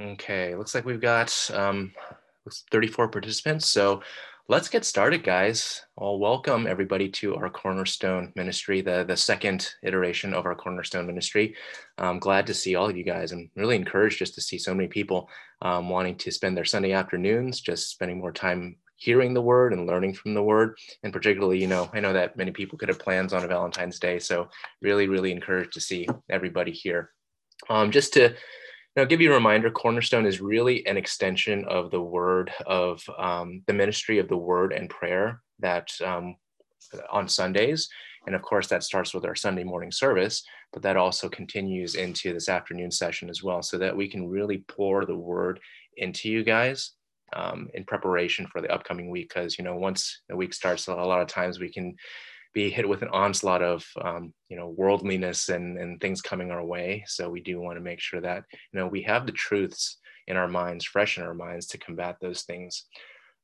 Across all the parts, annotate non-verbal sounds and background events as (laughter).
Okay, looks like we've got um, 34 participants. So let's get started, guys. I'll welcome everybody to our Cornerstone Ministry, the, the second iteration of our Cornerstone Ministry. I'm glad to see all of you guys. I'm really encouraged just to see so many people um, wanting to spend their Sunday afternoons just spending more time hearing the word and learning from the word. And particularly, you know, I know that many people could have plans on a Valentine's Day. So really, really encouraged to see everybody here. Um, just to now, I'll give you a reminder Cornerstone is really an extension of the word of um, the ministry of the word and prayer that um, on Sundays. And of course, that starts with our Sunday morning service, but that also continues into this afternoon session as well, so that we can really pour the word into you guys um, in preparation for the upcoming week. Because, you know, once the week starts, a lot of times we can be hit with an onslaught of um, you know worldliness and and things coming our way. So we do want to make sure that you know we have the truths in our minds fresh in our minds to combat those things.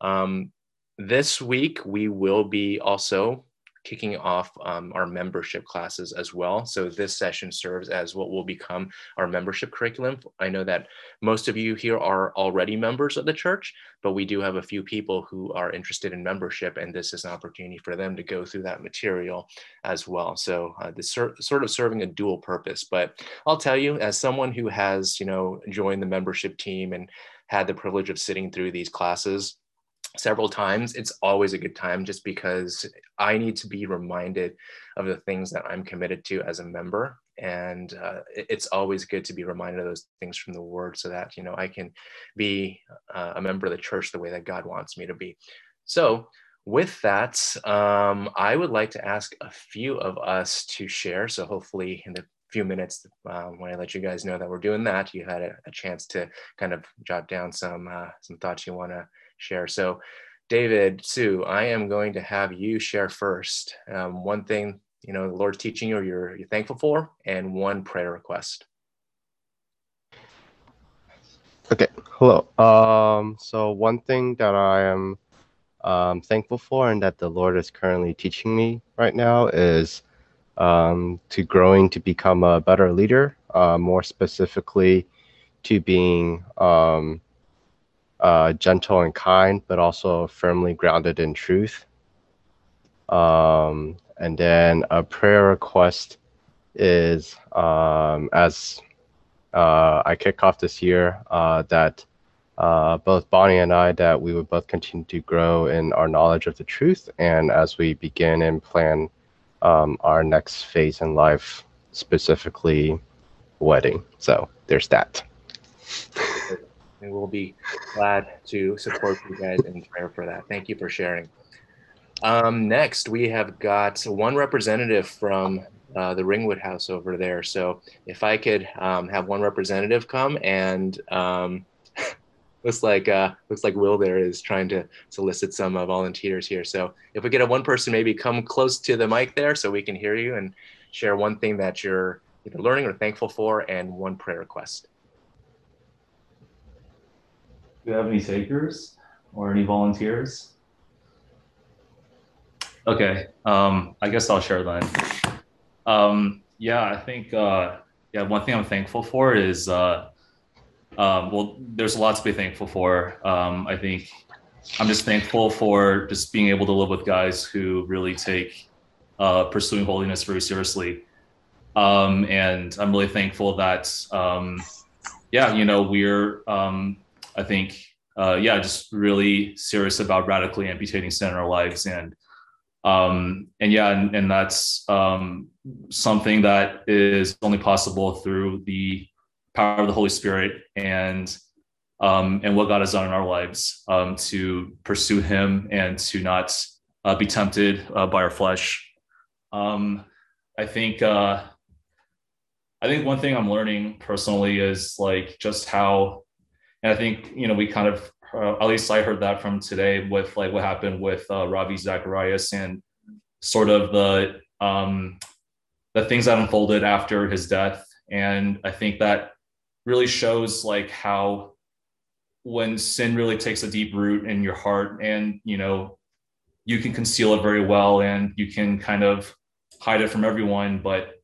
Um, this week we will be also kicking off um, our membership classes as well. So this session serves as what will become our membership curriculum. I know that most of you here are already members of the church, but we do have a few people who are interested in membership, and this is an opportunity for them to go through that material as well. So uh, this sort of serving a dual purpose. But I'll tell you, as someone who has, you know, joined the membership team and had the privilege of sitting through these classes, several times, it's always a good time just because I need to be reminded of the things that I'm committed to as a member. And uh, it's always good to be reminded of those things from the word so that, you know, I can be uh, a member of the church the way that God wants me to be. So, with that, um, I would like to ask a few of us to share. So, hopefully, in the few minutes um, when I let you guys know that we're doing that, you had a, a chance to kind of jot down some uh, some thoughts you want to share. So, David, Sue, I am going to have you share first. Um, one thing you know the Lord's teaching you, or you're, you're thankful for, and one prayer request. Okay. Hello. Um, so one thing that I am um, thankful for, and that the Lord is currently teaching me right now, is um, to growing to become a better leader. Uh, more specifically, to being um, uh, gentle and kind, but also firmly grounded in truth. Um, and then a prayer request is um, as uh, I kick off this year uh, that uh, both Bonnie and I that we would both continue to grow in our knowledge of the truth, and as we begin and plan um, our next phase in life, specifically wedding. So there's that (laughs) and we'll be glad to support you guys in prayer for that. Thank you for sharing. Um, next, we have got one representative from uh, the Ringwood House over there. So if I could um, have one representative come and um, (laughs) looks like uh, looks like Will there is trying to solicit some uh, volunteers here. So if we get a one person, maybe come close to the mic there so we can hear you and share one thing that you're either learning or thankful for and one prayer request you have any takers or any volunteers? Okay, um, I guess I'll share then. Um, yeah, I think uh, yeah, one thing I'm thankful for is uh, um, well, there's a lot to be thankful for. Um, I think I'm just thankful for just being able to live with guys who really take uh, pursuing holiness very seriously. Um, and I'm really thankful that, um, yeah, you know, we're um, I think, uh, yeah, just really serious about radically amputating sin in our lives, and um, and yeah, and, and that's um, something that is only possible through the power of the Holy Spirit and um, and what God has done in our lives um, to pursue Him and to not uh, be tempted uh, by our flesh. Um, I think uh, I think one thing I'm learning personally is like just how and I think you know we kind of uh, at least I heard that from today with like what happened with uh, Ravi Zacharias and sort of the um, the things that unfolded after his death, and I think that really shows like how when sin really takes a deep root in your heart, and you know you can conceal it very well, and you can kind of hide it from everyone, but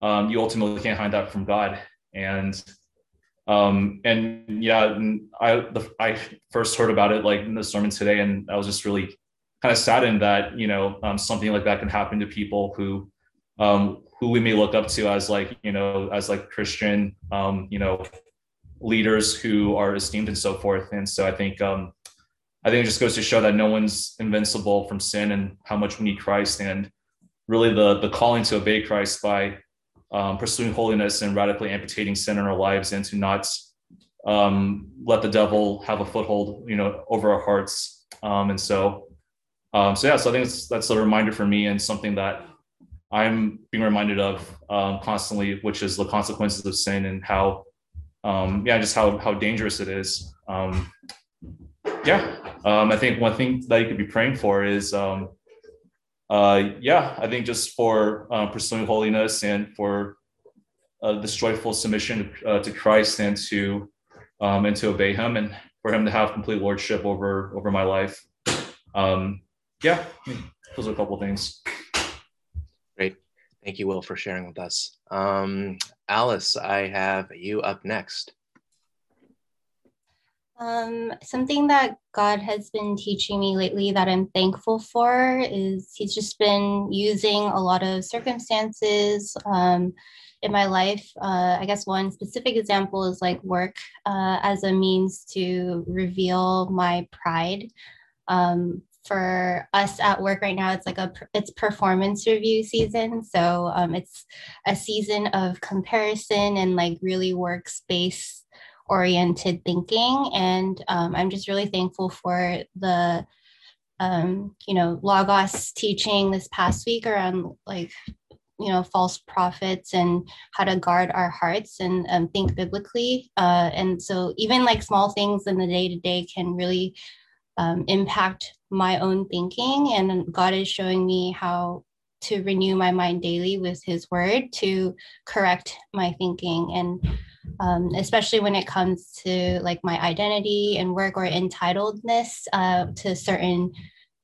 um, you ultimately can't hide that from God, and Um, and yeah, I the, I first heard about it like in the sermon today, and I was just really kind of saddened that you know um, something like that can happen to people who um, who we may look up to as like you know as like Christian um, you know leaders who are esteemed and so forth. And so I think um, I think it just goes to show that no one's invincible from sin and how much we need Christ and really the the calling to obey Christ by um, pursuing holiness and radically amputating sin in our lives and to not um, let the devil have a foothold, you know, over our hearts. Um, and so, um, so yeah, so I think that's a reminder for me and something that I'm being reminded of um, constantly, which is the consequences of sin and how, um, yeah, just how how dangerous it is. Um, yeah, um, I think one thing that you could be praying for is uh, yeah, I think just for uh, pursuing holiness and for uh, this joyful submission uh, to Christ and to um, and to obey Him and for Him to have complete lordship over over my life. Um, yeah, those are a couple things. Great, thank you, Will, for sharing with us. Um, Alice, I have you up next. Um, something that God has been teaching me lately that I'm thankful for is He's just been using a lot of circumstances um, in my life. Uh, I guess one specific example is like work uh, as a means to reveal my pride. Um, for us at work right now, it's like a it's performance review season. So um, it's a season of comparison and like really workspace oriented thinking. And um, I'm just really thankful for the, um, you know, Logos teaching this past week around like, you know, false prophets and how to guard our hearts and um, think biblically. Uh, and so even like small things in the day to day can really um, impact my own thinking. And God is showing me how to renew my mind daily with his word to correct my thinking and um, especially when it comes to like my identity and work or entitledness uh, to certain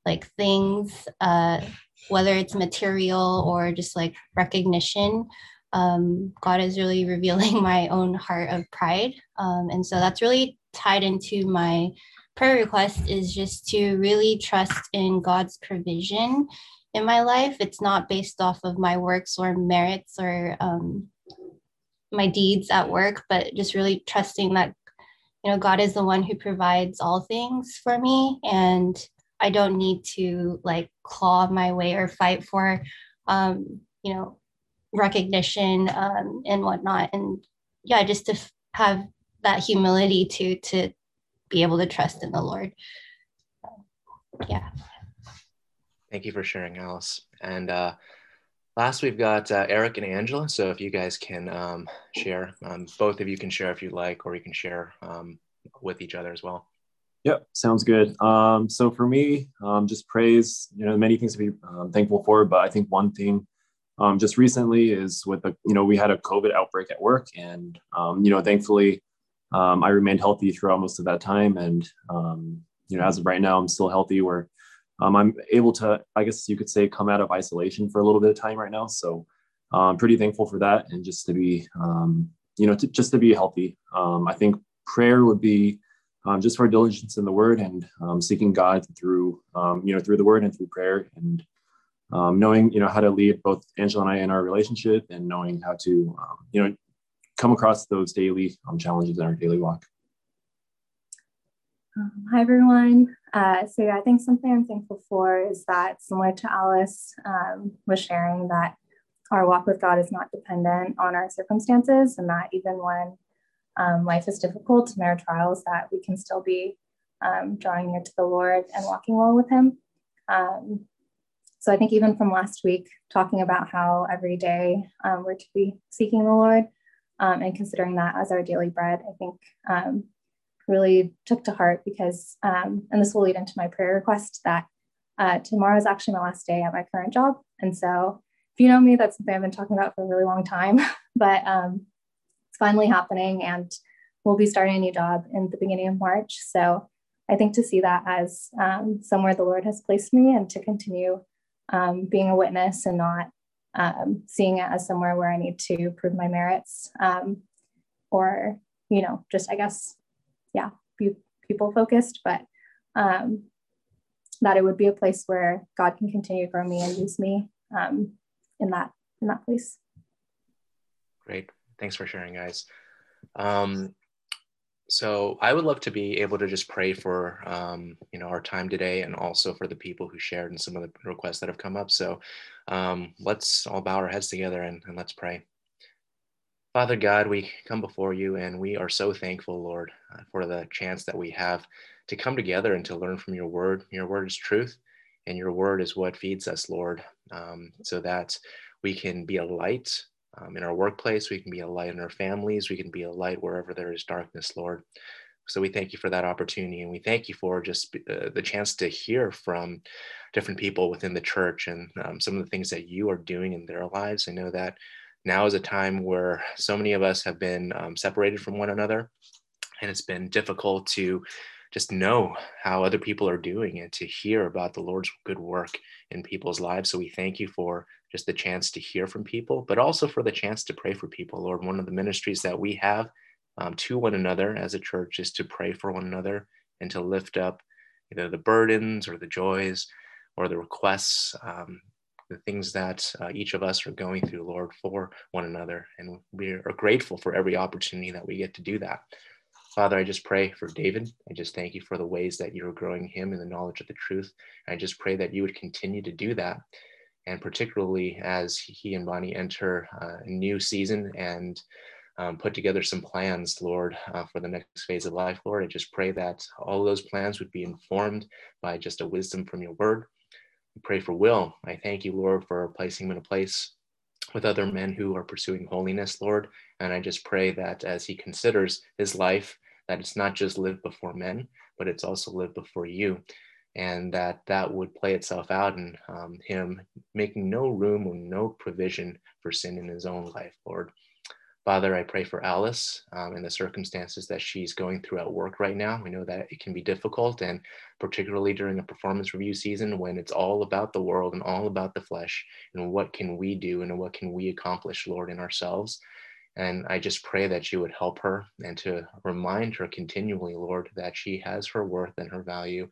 like things, uh, whether it's material or just like recognition. Um, God is really (laughs) revealing my own heart of pride. Um, and so that's really tied into my prayer request is just to really trust in God's provision in my life. It's not based off of my works or merits or um, my deeds at work, but just really trusting that, you know, God is the one who provides all things for me. And I don't need to like claw my way or fight for, um, you know, recognition um, and whatnot. And yeah, just to f- have that humility to, to be able to trust in the Lord. yeah. Thank you for sharing, Alice. And uh, Last, we've got uh, Eric and Angela. So if you guys can um, share, um, both of you can share if you'd like, or you can share um, with each other as well. Yep, sounds good. Um, so for me, um, just praise, you know, many things to be um, thankful for, but I think one thing just recently is with the, you know, we had a COVID outbreak at work and, you know, thankfully I remained healthy throughout most of that time. And, you know, as of right now, I'm still healthy. We're um, I'm able to, I guess you could say, come out of isolation for a little bit of time right now. So I'm um, pretty thankful for that, and just to be, um, you know, to, just to be healthy. Um, I think prayer would be just for diligence in the Word and seeking God through, you know, through the Word and through prayer, and knowing, you know, how to lead both Angela and I in our relationship, and knowing how to, you know, come across those daily challenges in our daily walk. Um, hi, everyone. Uh, so, yeah, I think something I'm thankful for is that, similar to Alice um, was sharing, that our walk with God is not dependent on our circumstances, and that even when um, life is difficult and there are trials, that we can still be um, drawing near to the Lord and walking well with Him. Um, so, I think even from last week, talking about how every day um, we're to be seeking the Lord and considering that as our daily bread, I think really took to heart because, um, and this will lead into my prayer request that uh, tomorrow is actually my last day at my current job. And so, if you know me, that's something I've been talking about for a really long time, (laughs) but um, it's finally happening and we'll be starting a new job in the beginning of March. So, I think to see that as um, somewhere the Lord has placed me and to continue um, being a witness and not um, seeing it as somewhere where I need to prove my merits um, or you know, just I guess, yeah, be people focused, but um, that it would be a place where God can continue to grow me and use me um, in that in that place. Great, thanks for sharing, guys. Um, so I would love to be able to just pray for um, you know our time today and also for the people who shared and some of the requests that have come up. So um, let's all bow our heads together and, and let's pray. Father God, we come before you and we are so thankful, Lord, uh, for the chance that we have to come together and to learn from your word. Your word is truth, and your word is what feeds us, Lord, um, so that we can be a light um, in our workplace, we can be a light in our families, we can be a light wherever there is darkness, Lord. So we thank you for that opportunity, and we thank you for just uh, the chance to hear from different people within the church and um, some of the things that you are doing in their lives. I know that now is a time where so many of us have been um, separated from one another, and it's been difficult to just know how other people are doing and to hear about the Lord's good work in people's lives. So we thank you for just the chance to hear from people, but also for the chance to pray for people. Lord, one of the ministries that we have um, to one another as a church is to pray for one another and to lift up either the burdens or the joys or the requests, um, the things that uh, each of us are going through, Lord, for one another. And we are grateful for every opportunity that we get to do that. Father, I just pray for David. I just thank you for the ways that you're growing him in the knowledge of the truth. I just pray that you would continue to do that and particularly as he and Bonnie enter uh, a new season and um, put together some plans, Lord, uh, for the next phase of life, Lord. I just pray that all those plans would be informed by just a wisdom from your word. Pray for Will. I thank you, Lord, for placing him in a place with other men who are pursuing holiness, Lord. And I just pray that as he considers his life, that it's not just lived before men, but it's also lived before you and that that would play itself out in um, him making no room or no provision for sin in his own life, Lord. Father, I pray for Alice um, and the circumstances that she's going through at work right now. We know that it can be difficult, and particularly during a performance review season when it's all about the world and all about the flesh and what can we do and what can we accomplish, Lord, in ourselves. And I just pray that you would help her and to remind her continually, Lord, that she has her worth and her value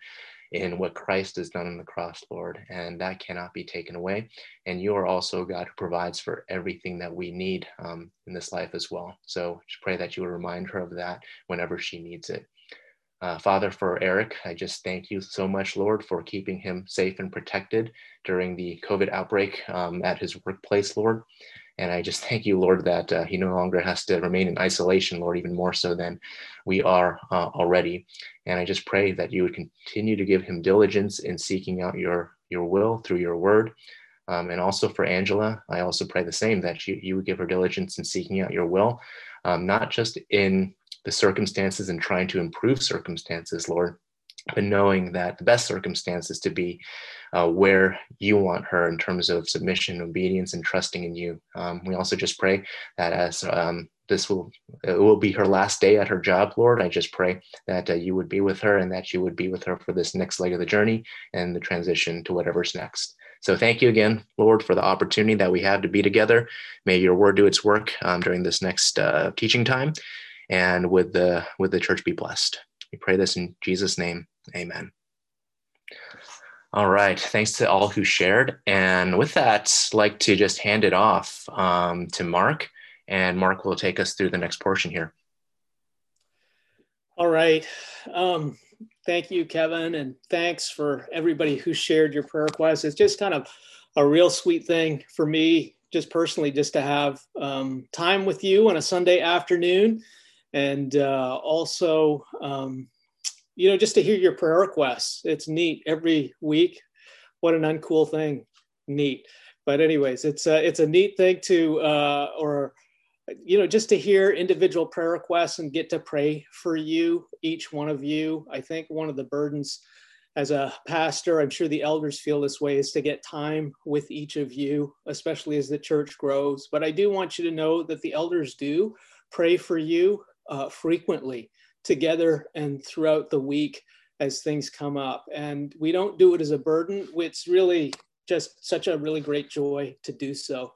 in what Christ has done on the cross, Lord, and that cannot be taken away. And you are also God who provides for everything that we need um, in this life as well. So just pray that you would remind her of that whenever she needs it. Uh, Father, for Eric, I just thank you so much, Lord, for keeping him safe and protected during the COVID outbreak um, at his workplace, Lord. And I just thank you, Lord, that uh, he no longer has to remain in isolation, Lord, even more so than we are uh, already. And I just pray that you would continue to give him diligence in seeking out your, your will through your word. Um, and also for Angela, I also pray the same that you, you would give her diligence in seeking out your will, um, not just in the circumstances and trying to improve circumstances, Lord, but knowing that the best circumstances to be uh, where you want her in terms of submission, obedience, and trusting in you. Um, we also just pray that as um, this will it will be her last day at her job, Lord, I just pray that uh, you would be with her and that you would be with her for this next leg of the journey and the transition to whatever's next. So thank you again, Lord, for the opportunity that we have to be together. May your word do its work um, during this next uh, teaching time, and with the with the church be blessed. We pray this in Jesus' name. Amen. All right. Thanks to all who shared. And with that, I'd like to just hand it off um, to Mark, and Mark will take us through the next portion here. All right. Um, thank you, Kevin, and thanks for everybody who shared your prayer requests. It's just kind of a real sweet thing for me, just personally, just to have um, time with you on a Sunday afternoon, and uh, also um, you know, just to hear your prayer requests. It's neat every week. What an uncool thing. Neat. But anyways, it's a, it's a neat thing to, uh, or, you know, just to hear individual prayer requests and get to pray for you, each one of you. I think one of the burdens as a pastor, I'm sure the elders feel this way, is to get time with each of you, especially as the church grows. But I do want you to know that the elders do pray for you uh, frequently together and throughout the week as things come up. And we don't do it as a burden. It's really just such a really great joy to do so.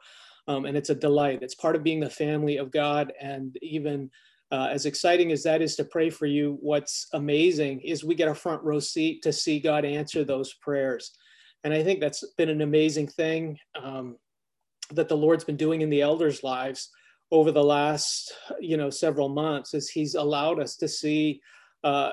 Um, and it's a delight. It's part of being the family of God and even uh, as exciting as that is to pray for you, what's amazing is we get a front row seat to see God answer those prayers. And I think that's been an amazing thing um, that the Lord's been doing in the elders' lives over the last, you know, several months, is He's allowed us to see uh,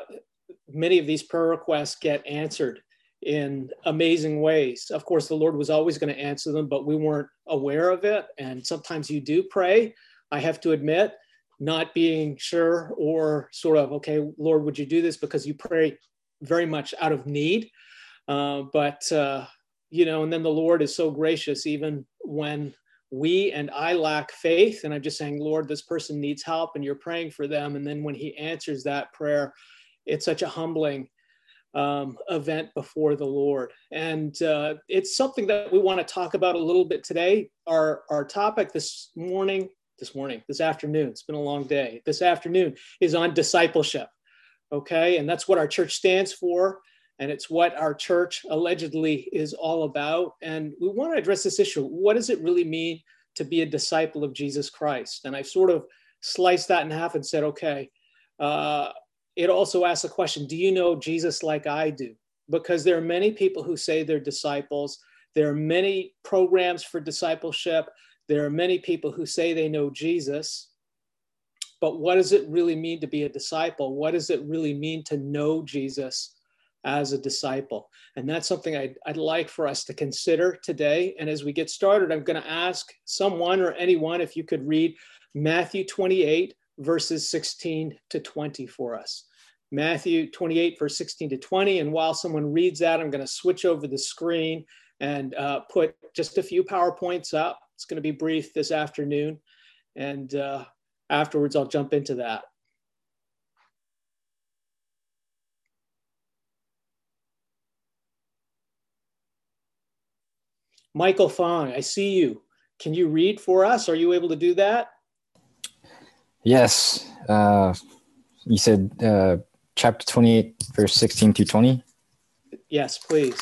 many of these prayer requests get answered in amazing ways. Of course, the Lord was always going to answer them, but we weren't aware of it. And sometimes you do pray, I have to admit, not being sure or sort of, okay, Lord, would you do this? Because you pray very much out of need. Uh, but, uh, you know, and then the Lord is so gracious, even when we and I lack faith. And I'm just saying, Lord, this person needs help, and you're praying for them. And then when He answers that prayer, it's such a humbling um, event before the Lord. And uh, it's something that we want to talk about a little bit today. Our, our topic this morning this morning, this afternoon. It's been a long day. This afternoon is on discipleship. Okay. And that's what our church stands for. And it's what our church allegedly is all about. And we want to address this issue. What does it really mean to be a disciple of Jesus Christ? And I've sort of sliced that in half and said, okay, uh, it also asks a question Do you know Jesus like I do? Because there are many people who say they're disciples. There are many programs for discipleship. There are many people who say they know Jesus, but what does it really mean to be a disciple? What does it really mean to know Jesus as a disciple? And that's something I'd, I'd like for us to consider today. And as we get started, I'm going to ask someone or anyone if you could read Matthew 28, verses 16 to 20 for us. Matthew 28, verse 16 to 20. And while someone reads that, I'm going to switch over the screen and uh, put just a few PowerPoints up it's going to be brief this afternoon. And uh, afterwards, I'll jump into that. Michael Fong, I see you. Can you read for us? Are you able to do that? Yes. Uh, you said uh, chapter 28, verse 16 through 20? Yes, please.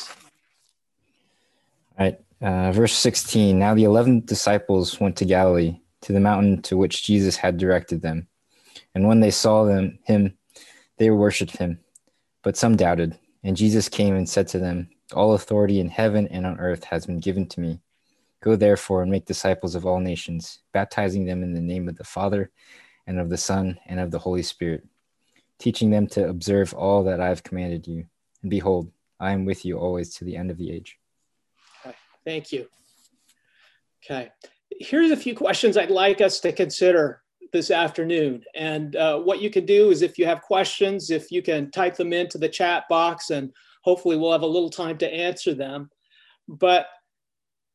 All right. Uh, verse 16 Now the eleven disciples went to Galilee, to the mountain to which Jesus had directed them. And when they saw them, him, they worshipped him. But some doubted. And Jesus came and said to them, All authority in heaven and on earth has been given to me. Go therefore and make disciples of all nations, baptizing them in the name of the Father, and of the Son, and of the Holy Spirit, teaching them to observe all that I have commanded you. And behold, I am with you always to the end of the age. Okay. Thank you. Okay, here's a few questions I'd like us to consider this afternoon. And uh, what you can do is if you have questions, if you can type them into the chat box and hopefully we'll have a little time to answer them. But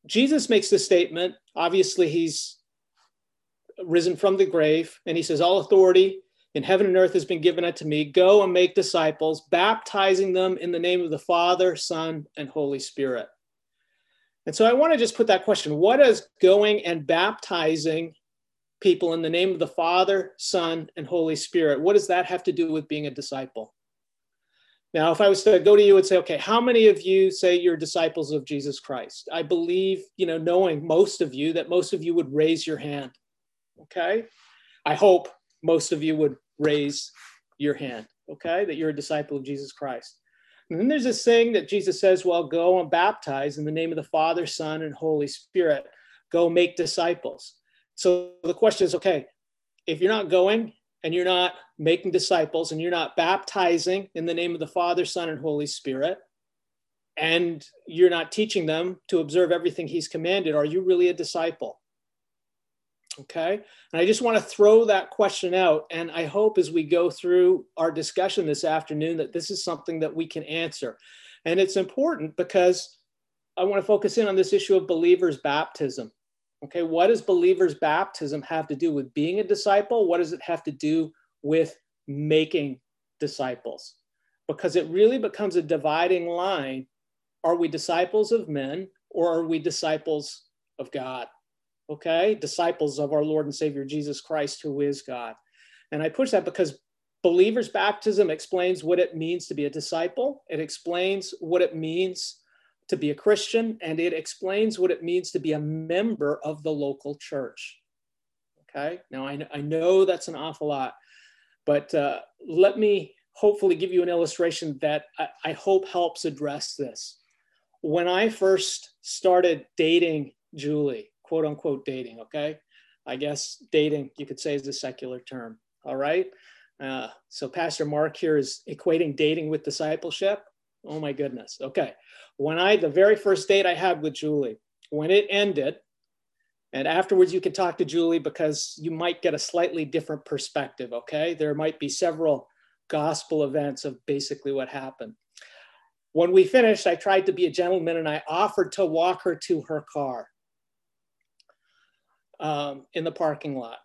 Jesus makes the statement. Obviously, he's risen from the grave and he says, All authority in heaven and earth has been given unto me. Go and make disciples, baptizing them in the name of the Father, Son, and Holy Spirit. And so I want to just put that question what does going and baptizing people in the name of the Father, Son, and Holy Spirit, what does that have to do with being a disciple? Now, if I was to go to you and say, okay, how many of you say you're disciples of Jesus Christ? I believe, you know, knowing most of you, that most of you would raise your hand. Okay. I hope most of you would raise your hand. Okay. That you're a disciple of Jesus Christ. And then there's this saying that Jesus says, well, go and baptize in the name of the Father, Son, and Holy Spirit. Go make disciples. So the question is okay, if you're not going and you're not making disciples and you're not baptizing in the name of the Father, Son, and Holy Spirit, and you're not teaching them to observe everything He's commanded, are you really a disciple? Okay. And I just want to throw that question out. And I hope as we go through our discussion this afternoon that this is something that we can answer. And it's important because I want to focus in on this issue of believers' baptism. Okay. What does believers' baptism have to do with being a disciple? What does it have to do with making disciples? Because it really becomes a dividing line. Are we disciples of men or are we disciples of God? okay? Disciples of our Lord and Savior Jesus Christ, who is God. And I push that because believers' baptism explains what it means to be a disciple, it explains what it means to be a Christian, and it explains what it means to be a member of the local church. Okay, now I, I know that's an awful lot, But uh, let me hopefully give you an illustration that I, I hope helps address this. When I first started dating Julie, quote unquote dating, okay? I guess dating, you could say, is a secular term, all right? Uh, so Pastor Mark here is equating dating with discipleship. Oh my goodness. Okay. When I, the very first date I had with Julie, when it ended, and afterwards you can talk to Julie because you might get a slightly different perspective. Okay. There might be several gospel events of basically what happened. When we finished, I tried to be a gentleman and I offered to walk her to her car um, in the parking lot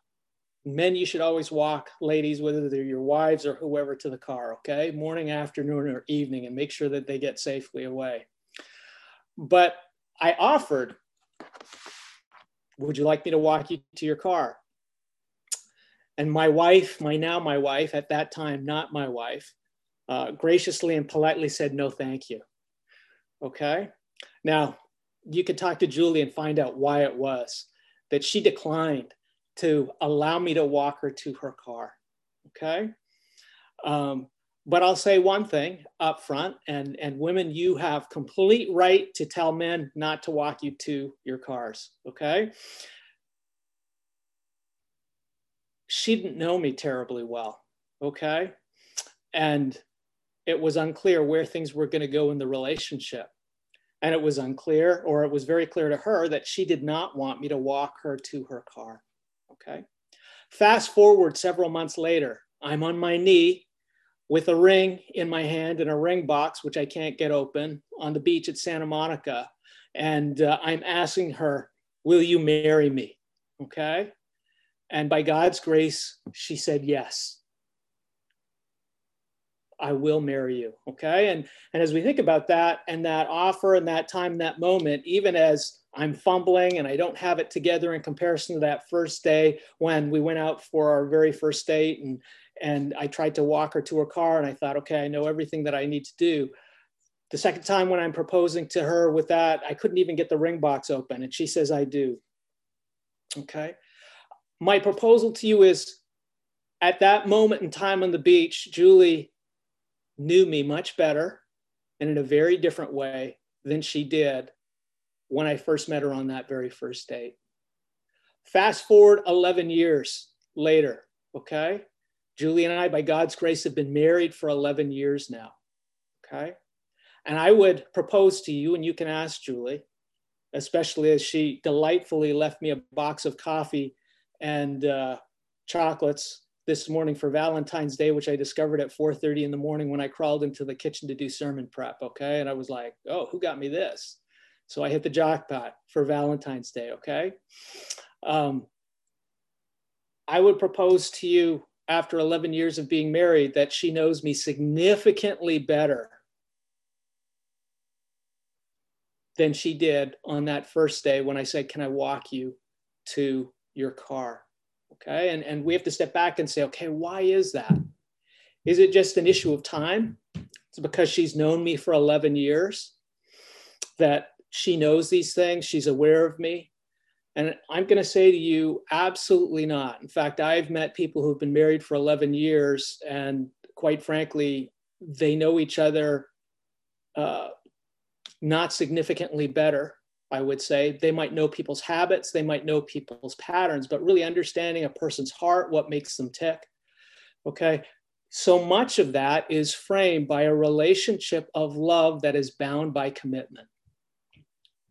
men you should always walk ladies whether they're your wives or whoever to the car okay? Morning afternoon or evening and make sure that they get safely away. But i offered would you like me to walk you to your car? And my wife my now my wife at that time not my wife uh, graciously and politely said no thank you. Okay? Now you could talk to julie and find out why it was that she declined to allow me to walk her to her car. Okay. Um, but I'll say one thing up front, and, and women, you have complete right to tell men not to walk you to your cars. Okay. She didn't know me terribly well. Okay. And it was unclear where things were going to go in the relationship. And it was unclear, or it was very clear to her that she did not want me to walk her to her car. Okay. Fast forward several months later, I'm on my knee with a ring in my hand and a ring box, which I can't get open, on the beach at Santa Monica. And uh, I'm asking her, Will you marry me? Okay. And by God's grace, she said yes. I will marry you. Okay. And, and as we think about that and that offer and that time, that moment, even as I'm fumbling and I don't have it together in comparison to that first day when we went out for our very first date and and I tried to walk her to her car and I thought, okay, I know everything that I need to do. The second time when I'm proposing to her with that, I couldn't even get the ring box open and she says I do. Okay. My proposal to you is at that moment in time on the beach, Julie knew me much better and in a very different way than she did when I first met her on that very first date. Fast forward 11 years later, okay? Julie and I, by God's grace, have been married for 11 years now, okay? And I would propose to you, and you can ask Julie, especially as she delightfully left me a box of coffee and uh, chocolates this morning for Valentine's Day, which I discovered at 4:30 in the morning when I crawled into the kitchen to do sermon prep. Okay, and I was like, "Oh, who got me this?" So I hit the jackpot for Valentine's Day, okay? Um, I would propose to you after 11 years of being married that she knows me significantly better than she did on that first day when I said, Can I walk you to your car? Okay. And, and we have to step back and say, Okay, why is that? Is it just an issue of time? It's because she's known me for 11 years that she knows these things, she's aware of me. And I'm going to say to you, absolutely not. In fact, I've met people who've been married for 11 years, and quite frankly, they know each other uh, not significantly better, I would say. They might know people's habits, they might know people's patterns, but really understanding a person's heart, what makes them tick. Okay. So much of that is framed by a relationship of love that is bound by commitment.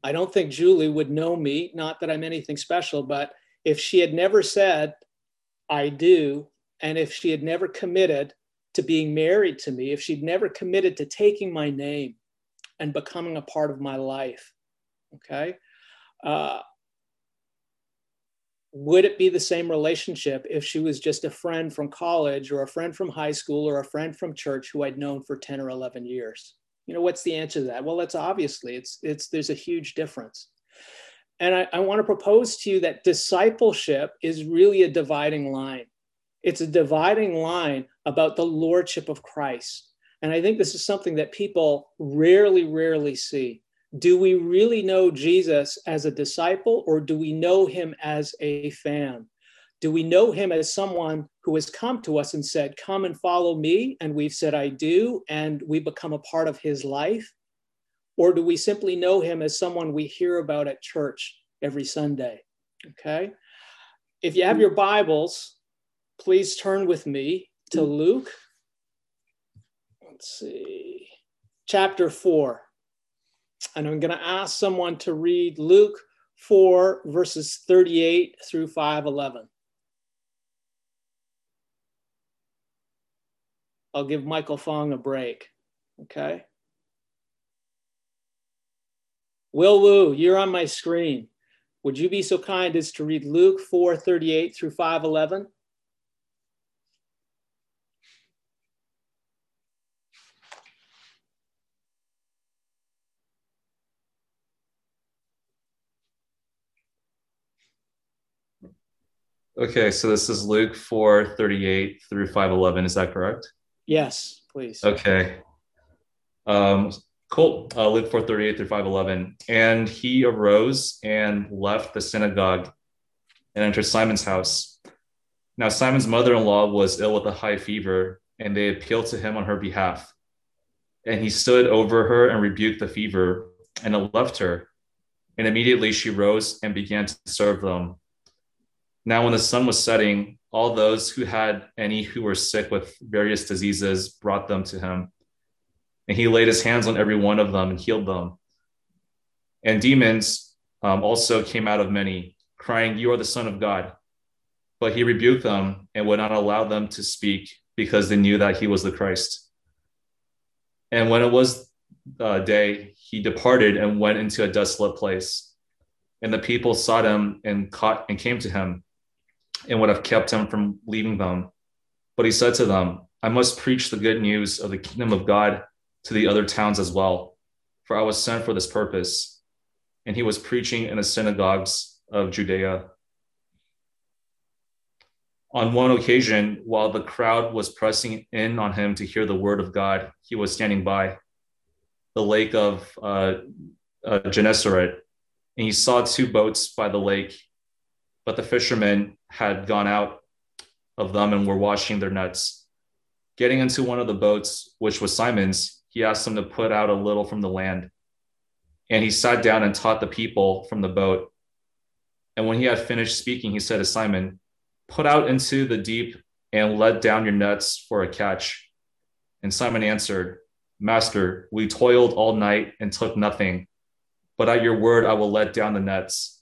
I don't think Julie would know me, not that I'm anything special, but if she had never said, I do, and if she had never committed to being married to me, if she'd never committed to taking my name and becoming a part of my life, okay, uh, would it be the same relationship if she was just a friend from college or a friend from high school or a friend from church who I'd known for 10 or 11 years? you know what's the answer to that? Well that's obviously it's it's there's a huge difference. And I, I want to propose to you that discipleship is really a dividing line. It's a dividing line about the lordship of christ. And i think this is something that people rarely rarely see do we really know jesus as a disciple or do we know him as a fan do we know him as someone who has come to us and said, Come and follow me. And we've said, I do. And we become a part of his life? Or do we simply know him as someone we hear about at church every Sunday? Okay. If you have your Bibles, please turn with me to Luke. Let's see, chapter 4. And I'm going to ask someone to read Luke 4, verses 38 through 511. I'll give Michael Fong a break. Okay. Will Wu, you're on my screen. Would you be so kind as to read Luke 4 38 through 511? Okay, so this is Luke 4 38 through 511. Is that correct? Yes, please. Okay. Um, cool. Uh, Luke 4 38 through 511. And he arose and left the synagogue and entered Simon's house. Now, Simon's mother in law was ill with a high fever, and they appealed to him on her behalf. And he stood over her and rebuked the fever, and it left her. And immediately she rose and began to serve them. Now, when the sun was setting, all those who had any who were sick with various diseases brought them to him. And he laid his hands on every one of them and healed them. And demons um, also came out of many, crying, You are the Son of God. But he rebuked them and would not allow them to speak because they knew that he was the Christ. And when it was uh, day, he departed and went into a desolate place. And the people sought him and caught and came to him and would have kept him from leaving them. But he said to them, I must preach the good news of the kingdom of God to the other towns as well, for I was sent for this purpose. And he was preaching in the synagogues of Judea. On one occasion, while the crowd was pressing in on him to hear the word of God, he was standing by the lake of uh, uh, Gennesaret, and he saw two boats by the lake but the fishermen had gone out of them and were washing their nets. Getting into one of the boats, which was Simon's, he asked them to put out a little from the land. And he sat down and taught the people from the boat. And when he had finished speaking, he said to Simon, Put out into the deep and let down your nets for a catch. And Simon answered, Master, we toiled all night and took nothing, but at your word I will let down the nets.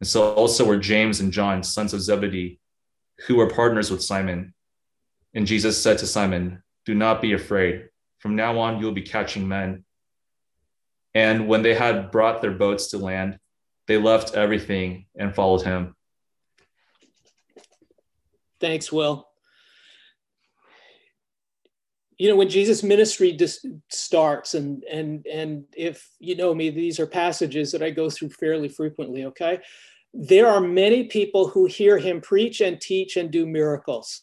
And so also were James and John, sons of Zebedee, who were partners with Simon. And Jesus said to Simon, Do not be afraid. From now on, you will be catching men. And when they had brought their boats to land, they left everything and followed him. Thanks, Will. You know, when Jesus' ministry dis- starts, and and and if you know me, these are passages that I go through fairly frequently. Okay, there are many people who hear him preach and teach and do miracles.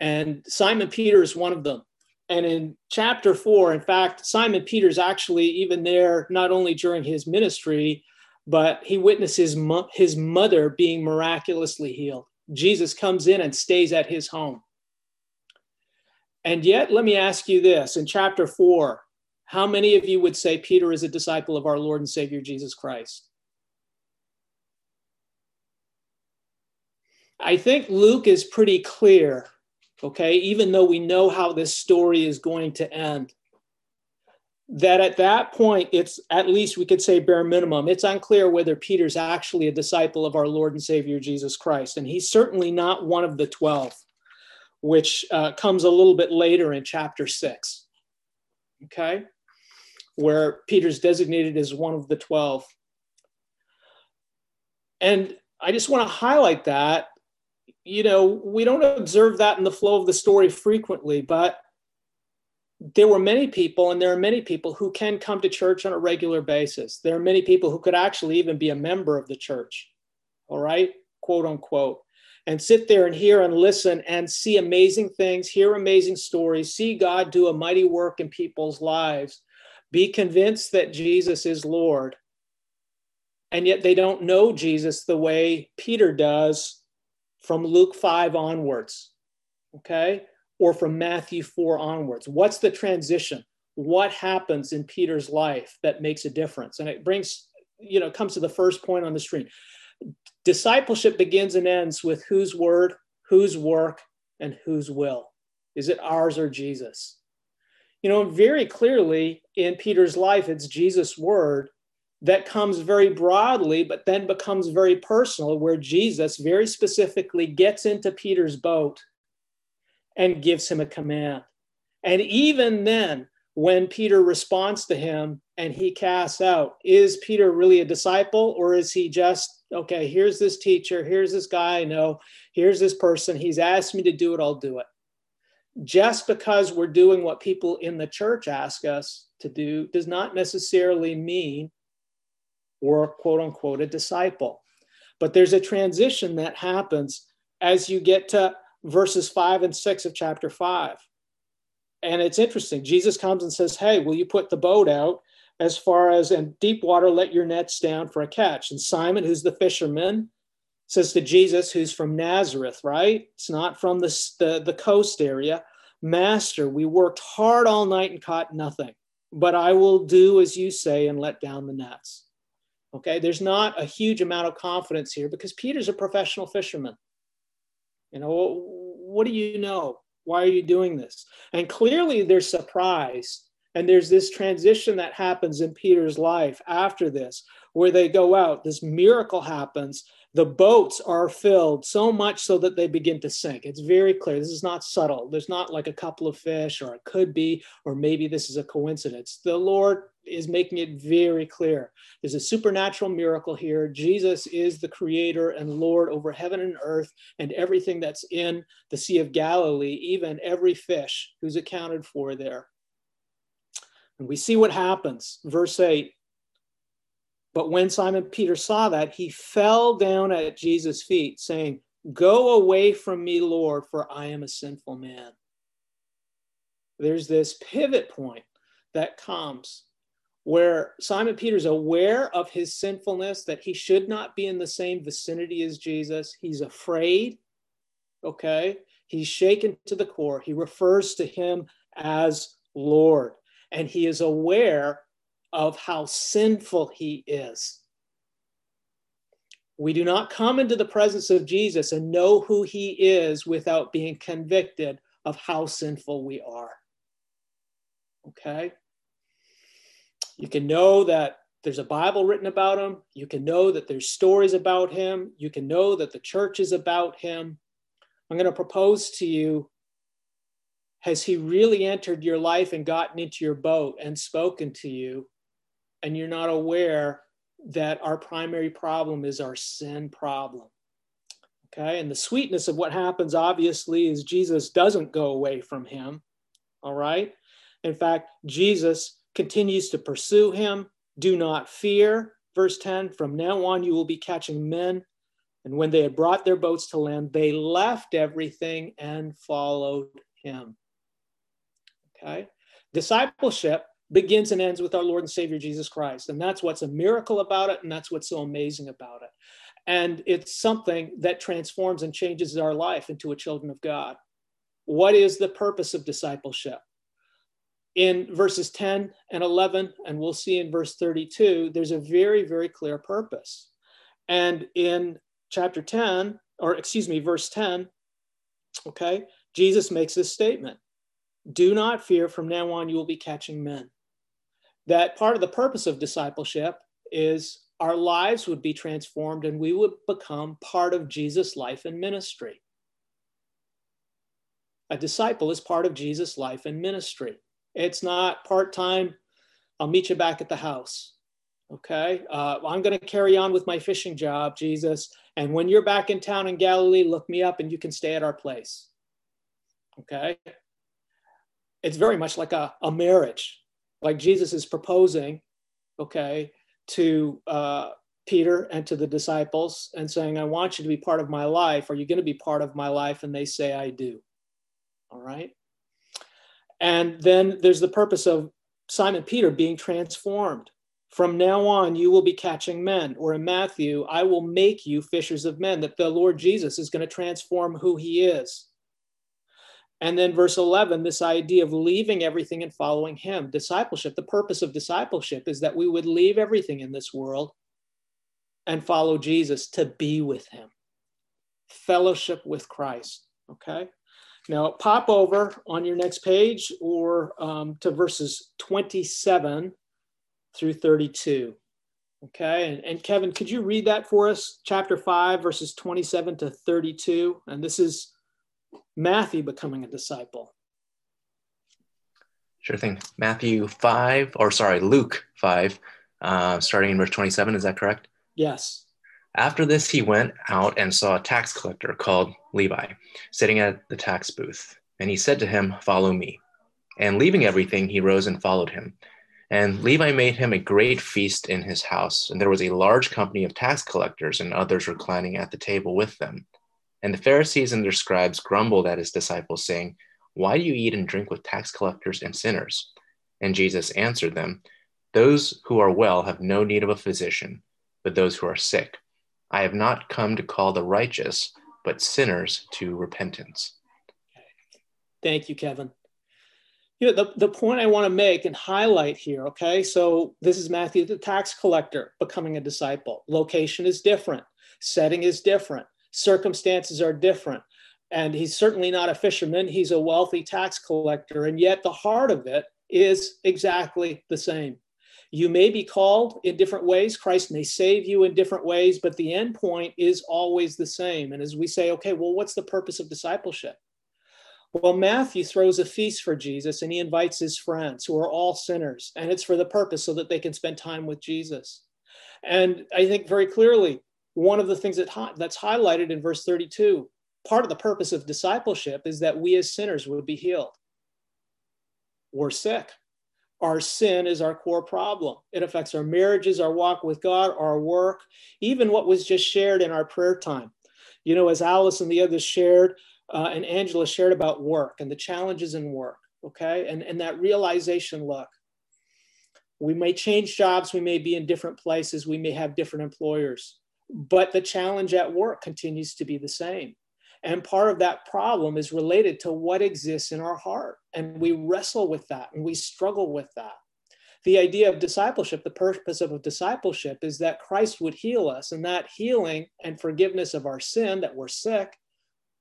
And Simon Peter is one of them. And in chapter four, in fact, Simon Peter's actually even there, not only during his ministry, but he witnesses mo- his mother being miraculously healed. Jesus comes in and stays at his home. And yet, let me ask you this in chapter four, how many of you would say Peter is a disciple of our Lord and Savior Jesus Christ? I think Luke is pretty clear, okay, even though we know how this story is going to end, that at that point, it's at least we could say bare minimum, it's unclear whether Peter's actually a disciple of our Lord and Savior Jesus Christ. And he's certainly not one of the 12, which uh, comes a little bit later in chapter six, okay, where Peter's designated as one of the 12. And I just want to highlight that you know, we don't observe that in the flow of the story frequently, but there were many people, and there are many people who can come to church on a regular basis. There are many people who could actually even be a member of the church, all right, quote unquote, and sit there and hear and listen and see amazing things, hear amazing stories, see God do a mighty work in people's lives, be convinced that Jesus is Lord. And yet they don't know Jesus the way Peter does from Luke 5 onwards, okay? Or from Matthew 4 onwards. What's the transition? What happens in Peter's life that makes a difference? And it brings, you know, comes to the first point on the screen. Discipleship begins and ends with whose word, whose work, and whose will. Is it ours or Jesus? You know, very clearly in Peter's life, it's Jesus' word that comes very broadly, but then becomes very personal, where Jesus very specifically gets into Peter's boat and gives him a command. And even then, when Peter responds to him and he casts out, is Peter really a disciple or is he just, okay, here's this teacher, here's this guy I know, here's this person, he's asked me to do it, I'll do it. Just because we're doing what people in the church ask us to do does not necessarily mean or quote unquote a disciple. But there's a transition that happens as you get to verses five and six of chapter five. And it's interesting. Jesus comes and says, Hey, will you put the boat out as far as in deep water, let your nets down for a catch? And Simon, who's the fisherman, says to Jesus, who's from Nazareth, right? It's not from the, the, the coast area. Master, we worked hard all night and caught nothing, but I will do as you say and let down the nets. Okay, there's not a huge amount of confidence here because Peter's a professional fisherman. You know, what do you know? Why are you doing this? And clearly there's surprise. And there's this transition that happens in Peter's life after this, where they go out, this miracle happens, the boats are filled so much so that they begin to sink. It's very clear. This is not subtle. There's not like a couple of fish, or it could be, or maybe this is a coincidence. The Lord is making it very clear. There's a supernatural miracle here. Jesus is the creator and Lord over heaven and earth and everything that's in the Sea of Galilee, even every fish who's accounted for there. And we see what happens. Verse 8 but when Simon Peter saw that, he fell down at Jesus' feet, saying, Go away from me, Lord, for I am a sinful man. There's this pivot point that comes where Simon Peter's aware of his sinfulness, that he should not be in the same vicinity as Jesus. He's afraid, okay? He's shaken to the core. He refers to him as Lord, and he is aware of how sinful he is. We do not come into the presence of Jesus and know who he is without being convicted of how sinful we are. Okay? You can know that there's a Bible written about him. You can know that there's stories about him. You can know that the church is about him. I'm going to propose to you has he really entered your life and gotten into your boat and spoken to you? And you're not aware that our primary problem is our sin problem. Okay, and the sweetness of what happens obviously is Jesus doesn't go away from him. All right, in fact, Jesus continues to pursue him. Do not fear. Verse 10 From now on, you will be catching men. And when they had brought their boats to land, they left everything and followed him. Okay, discipleship begins and ends with our Lord and Savior Jesus Christ. And that's what's a miracle about it. And that's what's so amazing about it. And it's something that transforms and changes our life into a children of God. What is the purpose of discipleship? In verses 10 and 11, and we'll see in verse 32, there's a very, very clear purpose. And in chapter 10, or excuse me, verse 10, okay, Jesus makes this statement Do not fear, from now on you will be catching men that part of the purpose of discipleship is our lives would be transformed and we would become part of Jesus' life and ministry. A disciple is part of Jesus' life and ministry. It's not part time, I'll meet you back at the house. Okay, uh, I'm going to carry on with my fishing job, Jesus, And when you're back in town in Galilee, look me up and you can stay at our place. Okay. It's very much like a, a marriage, like Jesus is proposing, okay, to uh, Peter and to the disciples and saying, I want you to be part of my life. Are you going to be part of my life? And they say, I do. All right. And then there's the purpose of Simon Peter being transformed. From now on, you will be catching men. Or in Matthew, I will make you fishers of men, that the Lord Jesus is going to transform who he is. And then verse 11, this idea of leaving everything and following him. Discipleship, the purpose of discipleship is that we would leave everything in this world and follow Jesus to be with him. Fellowship with Christ. Okay. Now pop over on your next page or um, to verses 27 through 32. Okay. And, and Kevin, could you read that for us? Chapter 5, verses 27 to 32. And this is Matthew becoming a disciple. Sure thing. Matthew 5, or sorry, Luke 5, uh, starting in verse 27. Is that correct? Yes. After this, he went out and saw a tax collector called Levi sitting at the tax booth. And he said to him, Follow me. And leaving everything, he rose and followed him. And Levi made him a great feast in his house. And there was a large company of tax collectors and others reclining at the table with them. And the Pharisees and their scribes grumbled at his disciples, saying, Why do you eat and drink with tax collectors and sinners? And Jesus answered them, Those who are well have no need of a physician, but those who are sick. I have not come to call the righteous, but sinners to repentance. Thank you, Kevin. You know, the, the point I want to make and highlight here, okay? So this is Matthew, the tax collector, becoming a disciple. Location is different, setting is different, circumstances are different. And he's certainly not a fisherman, he's a wealthy tax collector. And yet the heart of it is exactly the same. You may be called in different ways. Christ may save you in different ways, but the end point is always the same. And as we say, okay, well, what's the purpose of discipleship? Well, Matthew throws a feast for Jesus and he invites his friends who are all sinners, and it's for the purpose so that they can spend time with Jesus. And I think very clearly, one of the things that that's highlighted in verse 32, part of the purpose of discipleship is that we as sinners would be healed. We're sick. Our sin is our core problem. It affects our marriages, our walk with God, our work, even what was just shared in our prayer time. You know, as Alice and the others shared, uh, and Angela shared about work and the challenges in work, okay? And, and that realization look, we may change jobs, we may be in different places, we may have different employers, but the challenge at work continues to be the same. And part of that problem is related to what exists in our heart. And we wrestle with that and we struggle with that. The idea of discipleship, the purpose of discipleship is that Christ would heal us, and that healing and forgiveness of our sin, that we're sick,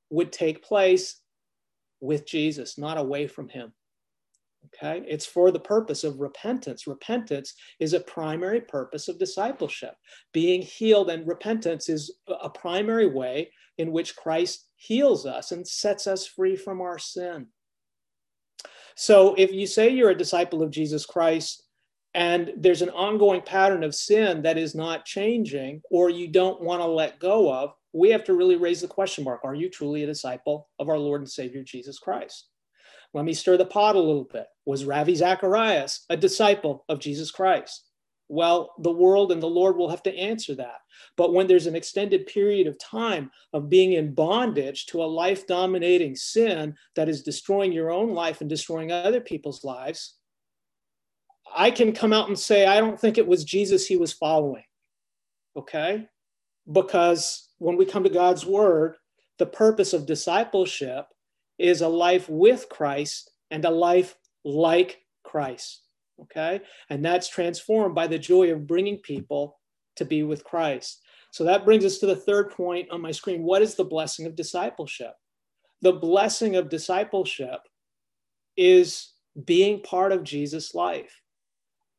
would take place with Jesus, not away from him. Okay, it's for the purpose of repentance. Repentance is a primary purpose of discipleship. Being healed and repentance is a primary way in which Christ heals us and sets us free from our sin. So if you say you're a disciple of Jesus Christ and there's an ongoing pattern of sin that is not changing or you don't want to let go of, we have to really raise the question mark Are you truly a disciple of our Lord and Savior Jesus Christ? Let me stir the pot a little bit. Was Ravi Zacharias a disciple of Jesus Christ? Well, the world and the Lord will have to answer that. But when there's an extended period of time of being in bondage to a life dominating sin that is destroying your own life and destroying other people's lives, I can come out and say, I don't think it was Jesus he was following. Okay? Because when we come to God's word, the purpose of discipleship is a life with Christ and a life like Christ. Okay. And that's transformed by the joy of bringing people to be with Christ. So that brings us to the third point on my screen. What is the blessing of discipleship? The blessing of discipleship is being part of Jesus' life,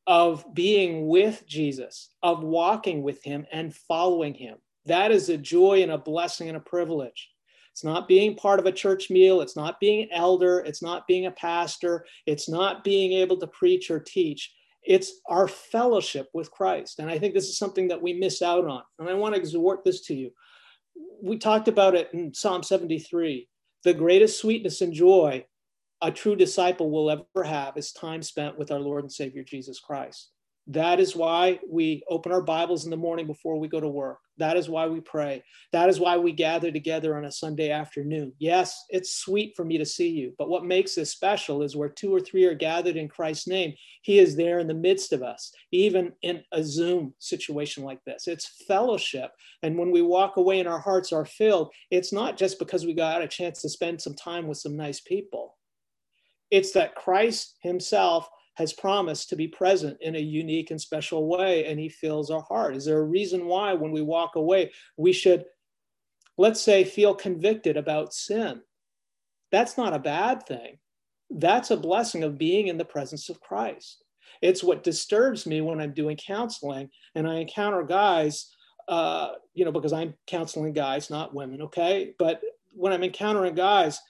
of being with Jesus, of walking with him and following him. That is a joy and a blessing and a privilege. It's not being part of a church meal. It's not being an elder. It's not being a pastor. It's not being able to preach or teach. It's our fellowship with Christ. And I think this is something that we miss out on. And I want to exhort this to you. we talked about it in Psalm 73. The greatest sweetness and joy a true disciple will ever have is time spent with our Lord and Savior Jesus Christ. That is why we open our Bibles in the morning before we go to work. That is why we pray. That is why we gather together on a Sunday afternoon. Yes, it's sweet for me to see you, but what makes this special is where two or three are gathered in Christ's name, He is there in the midst of us, even in a Zoom situation like this. It's fellowship. And when we walk away and our hearts are filled, it's not just because we got a chance to spend some time with some nice people. It's that Christ Himself has promised to be present in a unique and special way, and He fills our heart. Is there a reason why, when we walk away, we should, let's say, feel convicted about sin? That's not a bad thing. That's a blessing of being in the presence of Christ. It's what disturbs me when I'm doing counseling and I encounter guys, uh, you know, because I'm counseling guys, not women, okay? But when I'm encountering guys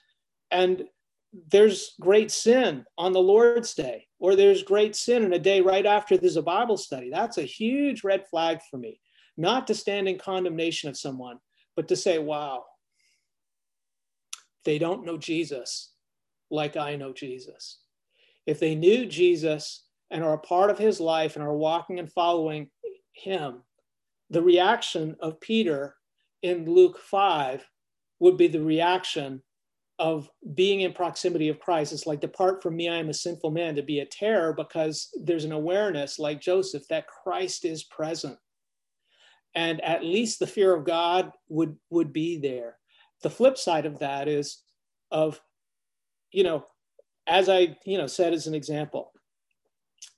and there's great sin on the Lord's Day, or there's great sin in a day right after there's a Bible study. That's a huge red flag for me. Not to stand in condemnation of someone, but to say, wow, they don't know Jesus like I know Jesus. If they knew Jesus and are a part of his life and are walking and following him, the reaction of Peter in Luke 5 would be the reaction of being in proximity of Christ. It's like, depart from me, I am a sinful man, to be a terror because there's an awareness, like Joseph, that Christ is present. And at least the fear of God would, would be there. The flip side of that is of, you know, as I, you know, said as an example,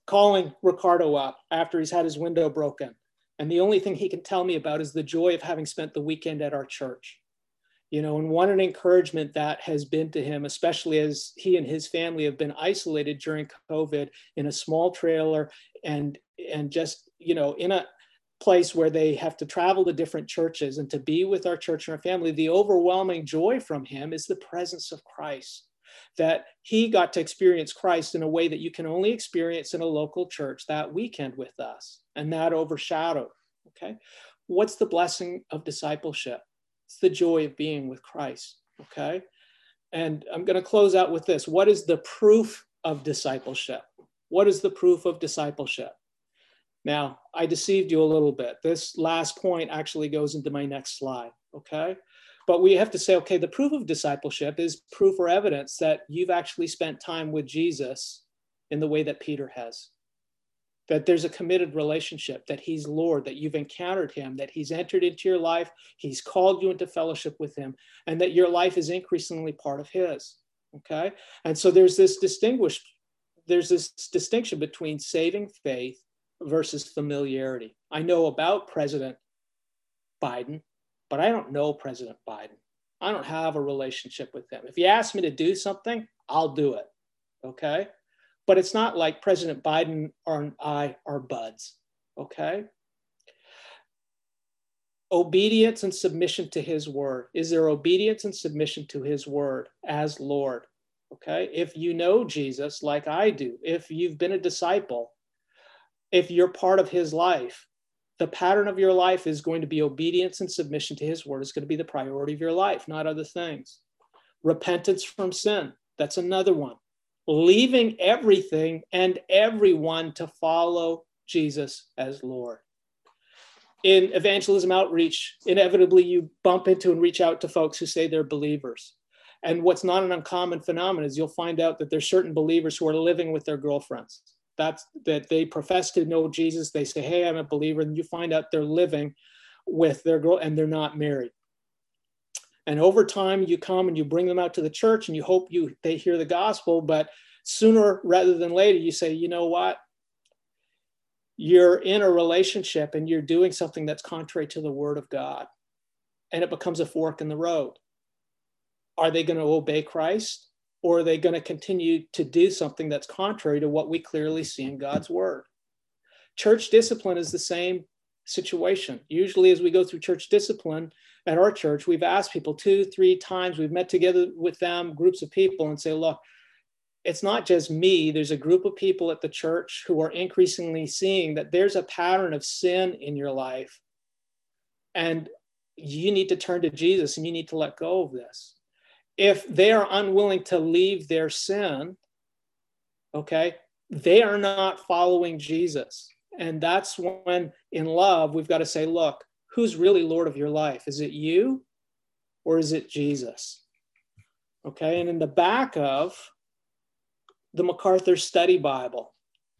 calling Ricardo up after he's had his window broken. And the only thing he can tell me about is the joy of having spent the weekend at our church you know, and what an encouragement that has been to him, especially as he and his family have been isolated during COVID in a small trailer and and just you know in a place where they have to travel to different churches and to be with our church and our family. The overwhelming joy from him is the presence of Christ. That he got to experience Christ in a way that you can only experience in a local church that weekend with us, and that overshadowed. Okay, what's the blessing of discipleship? It's the joy of being with Christ. Okay. And I'm going to close out with this. What is the proof of discipleship? What is the proof of discipleship? Now, I deceived you a little bit. This last point actually goes into my next slide. Okay. But we have to say, okay, the proof of discipleship is proof or evidence that you've actually spent time with Jesus in the way that Peter has that there's a committed relationship, that He's Lord, that you've encountered Him, that He's entered into your life, He's called you into fellowship with Him, and that your life is increasingly part of His. Okay. And so there's this distinguished, there's this distinction between saving faith versus familiarity. I know about President Biden, but I don't know President Biden. I don't have a relationship with him. If you ask me to do something, I'll do it. Okay but it's not like President Biden or I are buds, okay? Obedience and submission to his word. Is there obedience and submission to his word as Lord? Okay, if you know Jesus like I do, if you've been a disciple, if you're part of his life, the pattern of your life is going to be obedience and submission to his word. It's going to be the priority of your life, not other things. Repentance from sin. That's another one leaving everything and everyone to follow Jesus as Lord. In evangelism outreach, inevitably you bump into and reach out to folks who say they're believers. And what's not an uncommon phenomenon is you'll find out that there's certain believers who are living with their girlfriends. That's that they profess to know Jesus. They say, "Hey, I'm a believer," and you find out they're living with their girl and they're not married. And over time, you come and you bring them out to the church and you hope you they hear the gospel. But sooner rather than later, you say, you know what? You're in a relationship and you're doing something that's contrary to the word of God. And it becomes a fork in the road. Are they going to obey Christ? Or are they going to continue to do something that's contrary to what we clearly see in God's word? Church discipline is the same situation. Usually, as we go through church discipline, at our church, we've asked people two, three times, we've met together with them, groups of people, and say, look, it's not just me. There's a group of people at the church who are increasingly seeing that there's a pattern of sin in your life. And you need to turn to Jesus and you need to let go of this. If they are unwilling to leave their sin, okay, they are not following Jesus. And that's when, in love, we've got to say, look, who's really Lord of your life? Is it you or is it Jesus? Okay, and in the back of the MacArthur Study Bible,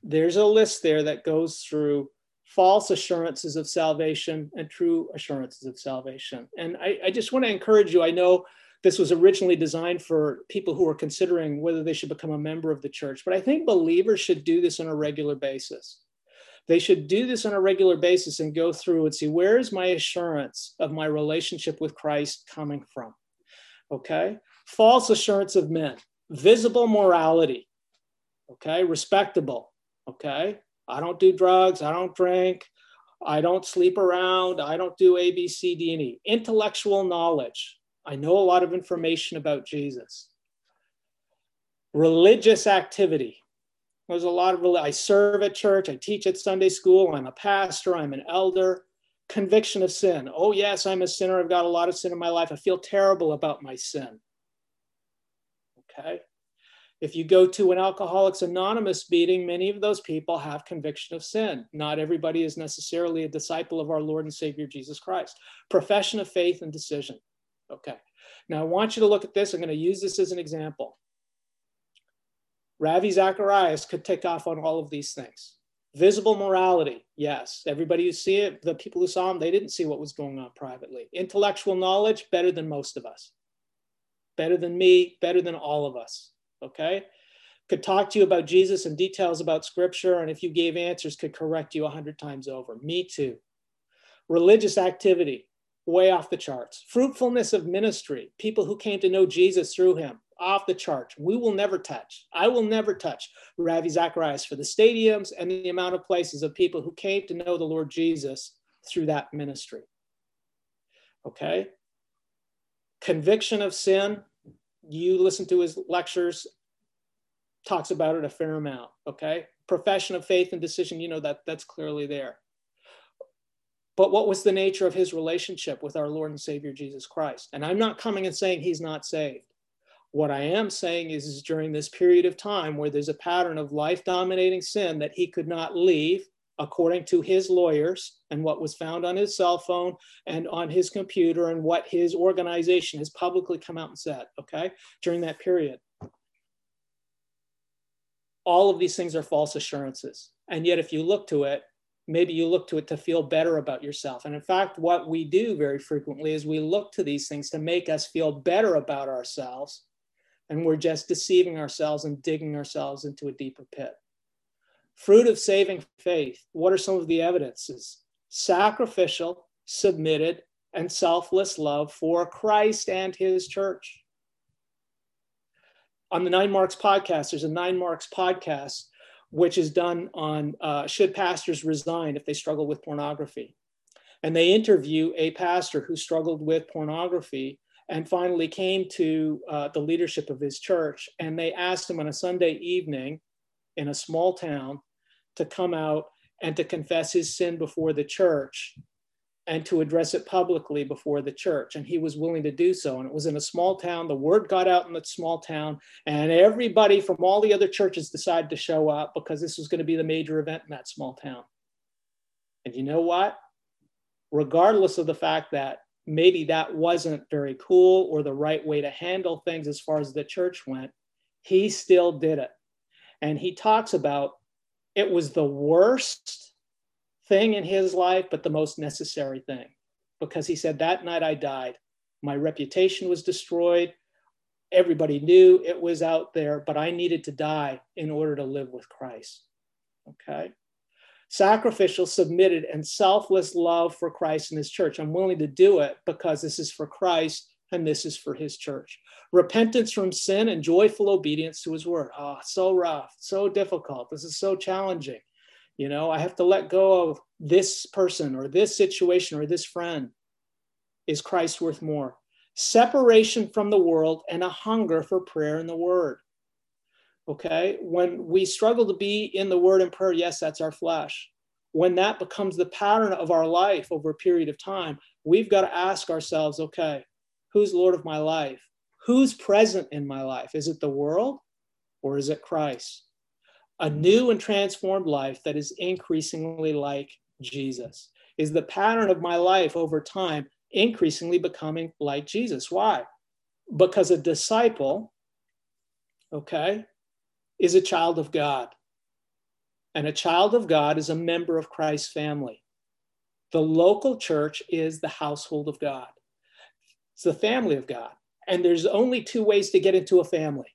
there's a list there that goes through false assurances of salvation and true assurances of salvation. And I, I just want to encourage you. I know this was originally designed for people who are considering whether they should become a member of the church, but I think believers should do this on a regular basis. They should do this on a regular basis and go through and see where is my assurance of my relationship with Christ coming from? Okay. False assurance of men, visible morality, okay, respectable, okay. I don't do drugs, I don't drink, I don't sleep around, I don't do A, B, C, D, and E. Intellectual knowledge, I know a lot of information about Jesus. Religious activity. There's a lot of, I serve at church, I teach at Sunday school, I'm a pastor, I'm an elder. Conviction of sin. Oh, yes, I'm a sinner. I've got a lot of sin in my life. I feel terrible about my sin. Okay. If you go to an Alcoholics Anonymous meeting, many of those people have conviction of sin. Not everybody is necessarily a disciple of our Lord and Savior Jesus Christ. Profession of faith and decision. Okay. Now I want you to look at this. I'm going to use this as an example. Ravi Zacharias could tick off on all of these things. Visible morality, yes. Everybody who see it, the people who saw him, they didn't see what was going on privately. Intellectual knowledge, better than most of us. Better than me, better than all of us. Okay? Could talk to you about Jesus and details about scripture, and if you gave answers, could correct you a hundred times over. Me too. Religious activity, way off the charts. Fruitfulness of ministry, people who came to know Jesus through him, off the charts. We will never touch. I will never touch Ravi Zacharias for the stadiums and the amount of places of people who came to know the Lord Jesus through that ministry. Okay? Conviction of sin, you listen to his lectures, talks about it a fair amount. Okay? Profession of faith and decision, you know that that's clearly there. But what was the nature of his relationship with our Lord and Savior Jesus Christ? And I'm not coming and saying he's not saved. What I am saying is, is during this period of time where there's a pattern of life dominating sin that he could not leave, according to his lawyers and what was found on his cell phone and on his computer and what his organization has publicly come out and said, okay, during that period. All of these things are false assurances. And yet, if you look to it, maybe you look to it to feel better about yourself. And in fact, what we do very frequently is we look to these things to make us feel better about ourselves. And we're just deceiving ourselves and digging ourselves into a deeper pit. Fruit of saving faith. What are some of the evidences? Sacrificial, submitted, and selfless love for Christ and his church. On the Nine Marks podcast, there's a Nine Marks podcast which is done on uh, should pastors resign if they struggle with pornography. And they interview a pastor who struggled with pornography and finally came to uh, the leadership of his church. And they asked him on a Sunday evening in a small town to come out and to confess his sin before the church and to address it publicly before the church. And he was willing to do so. And it was in a small town. The word got out in the small town, and everybody from all the other churches decided to show up because this was going to be the major event in that small town. And you know what? Regardless of the fact that maybe that wasn't very cool or the right way to handle things as far as the church went, he still did it. And he talks about it was the worst thing in his life, but the most necessary thing. Because he said, That night I died. My reputation was destroyed. Everybody knew it was out there, but I needed to die in order to live with Christ. Okay. Sacrificial, submitted, and selfless love for Christ and his church. I'm willing to do it because this is for Christ and this is for his church. Repentance from sin and joyful obedience to his word. Ah, oh, so rough, so difficult. This is so challenging. You know, I have to let go of this person or this situation or this friend. Is Christ worth more? Separation from the world and a hunger for prayer and the word. Okay. When we struggle to be in the word and prayer, yes, that's our flesh. when that becomes the pattern of our life over a period of time, we've got to ask ourselves okay, who's Lord of my life? Who's present in my life? Is it the world or is it Christ? A new and transformed life that is increasingly like Jesus. Is the pattern of my life over time increasingly becoming like Jesus? Why? Because a disciple, okay, is a child of God. And a child of God is a member of Christ's family. The local church is the household of God, it's the family of God. And there's only two ways to get into a family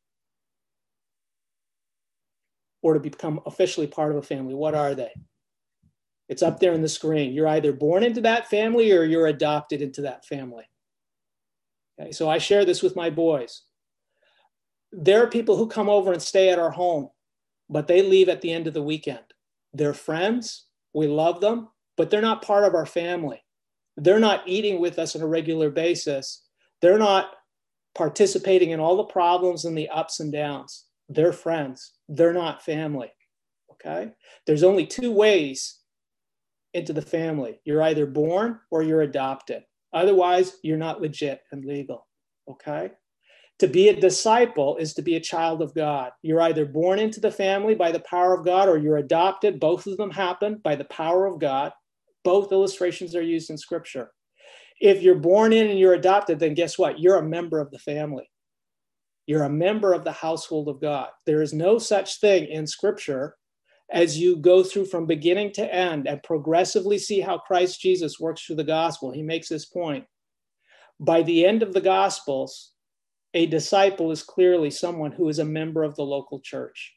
or to become officially part of a family. What are they? It's up there on the screen. You're either born into that family or you're adopted into that family. Okay, so I share this with my boys. There are people who come over and stay at our home, but they leave at the end of the weekend. They're friends, we love them, but they're not part of our family. They're not eating with us on a regular basis. They're not participating in all the problems and the ups and downs. They're friends, they're not family. Okay? There's only two ways into the family you're either born or you're adopted. Otherwise, you're not legit and legal. Okay? To be a disciple is to be a child of God. You're either born into the family by the power of God or you're adopted. Both of them happen by the power of God. Both illustrations are used in scripture. If you're born in and you're adopted, then guess what? You're a member of the family. You're a member of the household of God. There is no such thing in scripture as you go through from beginning to end and progressively see how Christ Jesus works through the gospel. He makes this point. By the end of the gospels, a disciple is clearly someone who is a member of the local church.